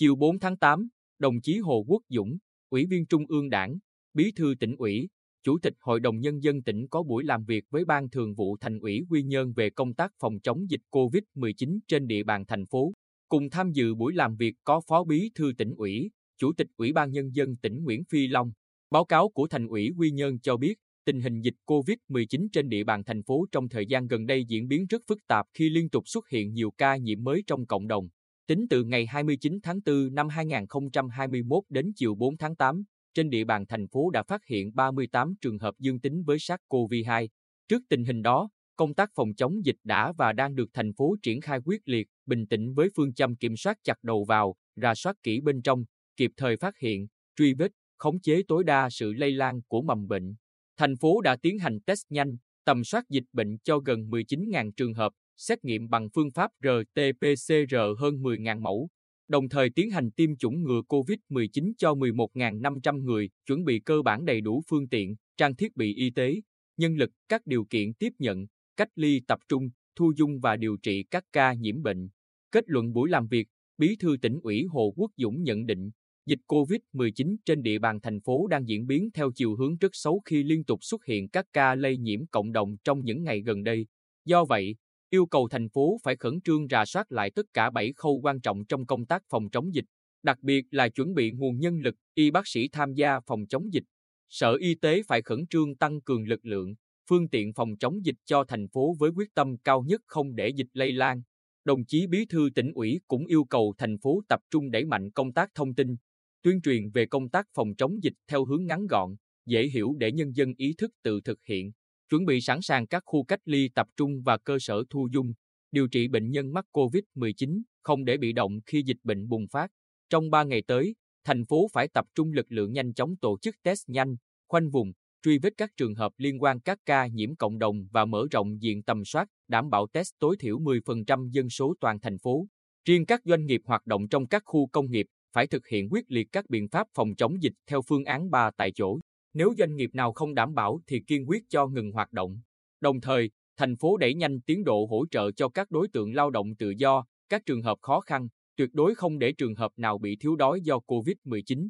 Chiều 4 tháng 8, đồng chí Hồ Quốc Dũng, Ủy viên Trung ương Đảng, Bí thư tỉnh ủy, Chủ tịch Hội đồng Nhân dân tỉnh có buổi làm việc với Ban Thường vụ Thành ủy Quy Nhơn về công tác phòng chống dịch COVID-19 trên địa bàn thành phố. Cùng tham dự buổi làm việc có Phó Bí thư tỉnh ủy, Chủ tịch Ủy ban Nhân dân tỉnh Nguyễn Phi Long. Báo cáo của Thành ủy Quy Nhơn cho biết, tình hình dịch COVID-19 trên địa bàn thành phố trong thời gian gần đây diễn biến rất phức tạp khi liên tục xuất hiện nhiều ca nhiễm mới trong cộng đồng. Tính từ ngày 29 tháng 4 năm 2021 đến chiều 4 tháng 8, trên địa bàn thành phố đã phát hiện 38 trường hợp dương tính với SARS-CoV-2. Trước tình hình đó, công tác phòng chống dịch đã và đang được thành phố triển khai quyết liệt, bình tĩnh với phương châm kiểm soát chặt đầu vào, ra soát kỹ bên trong, kịp thời phát hiện, truy vết, khống chế tối đa sự lây lan của mầm bệnh. Thành phố đã tiến hành test nhanh, tầm soát dịch bệnh cho gần 19.000 trường hợp, xét nghiệm bằng phương pháp RT-PCR hơn 10.000 mẫu, đồng thời tiến hành tiêm chủng ngừa COVID-19 cho 11.500 người, chuẩn bị cơ bản đầy đủ phương tiện, trang thiết bị y tế, nhân lực, các điều kiện tiếp nhận, cách ly tập trung, thu dung và điều trị các ca nhiễm bệnh. Kết luận buổi làm việc, Bí thư tỉnh ủy Hồ Quốc Dũng nhận định, dịch COVID-19 trên địa bàn thành phố đang diễn biến theo chiều hướng rất xấu khi liên tục xuất hiện các ca lây nhiễm cộng đồng trong những ngày gần đây. Do vậy, yêu cầu thành phố phải khẩn trương rà soát lại tất cả 7 khâu quan trọng trong công tác phòng chống dịch, đặc biệt là chuẩn bị nguồn nhân lực, y bác sĩ tham gia phòng chống dịch. Sở Y tế phải khẩn trương tăng cường lực lượng, phương tiện phòng chống dịch cho thành phố với quyết tâm cao nhất không để dịch lây lan. Đồng chí Bí thư tỉnh ủy cũng yêu cầu thành phố tập trung đẩy mạnh công tác thông tin, tuyên truyền về công tác phòng chống dịch theo hướng ngắn gọn, dễ hiểu để nhân dân ý thức tự thực hiện chuẩn bị sẵn sàng các khu cách ly tập trung và cơ sở thu dung, điều trị bệnh nhân mắc COVID-19, không để bị động khi dịch bệnh bùng phát. Trong 3 ngày tới, thành phố phải tập trung lực lượng nhanh chóng tổ chức test nhanh, khoanh vùng, truy vết các trường hợp liên quan các ca nhiễm cộng đồng và mở rộng diện tầm soát, đảm bảo test tối thiểu 10% dân số toàn thành phố. Riêng các doanh nghiệp hoạt động trong các khu công nghiệp phải thực hiện quyết liệt các biện pháp phòng chống dịch theo phương án 3 tại chỗ. Nếu doanh nghiệp nào không đảm bảo thì kiên quyết cho ngừng hoạt động. Đồng thời, thành phố đẩy nhanh tiến độ hỗ trợ cho các đối tượng lao động tự do, các trường hợp khó khăn, tuyệt đối không để trường hợp nào bị thiếu đói do COVID-19.